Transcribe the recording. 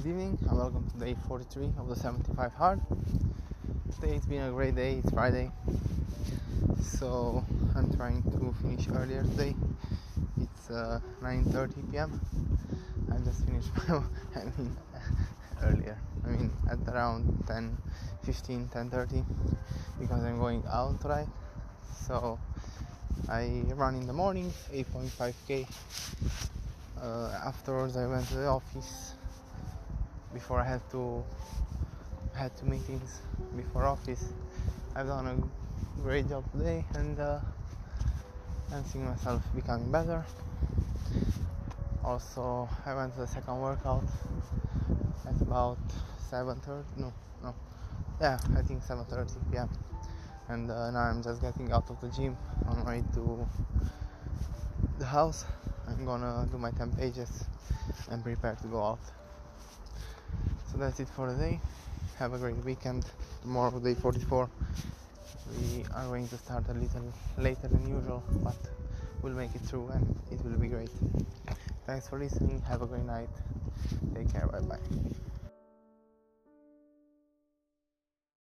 Good evening and welcome to day 43 of the 75 hard. Today it's been a great day, it's Friday, so I'm trying to finish earlier today. It's uh, 9:30 p.m. I just finished my, I mean earlier. I mean at around 10, 15, 10:30 because I'm going out right. So I run in the morning, 8.5k. Uh, afterwards, I went to the office before I had to had two meetings before office. I've done a great job today, and uh, I'm seeing myself becoming better. Also, I went to the second workout at about 7:30. No, no, yeah, I think 7:30 p.m. And uh, now I'm just getting out of the gym on my way to the house. I'm gonna do my 10 pages and prepare to go out. So that's it for today. Have a great weekend. Tomorrow, day 44, we are going to start a little later than usual, but we'll make it through and it will be great. Thanks for listening. Have a great night. Take care. Bye bye.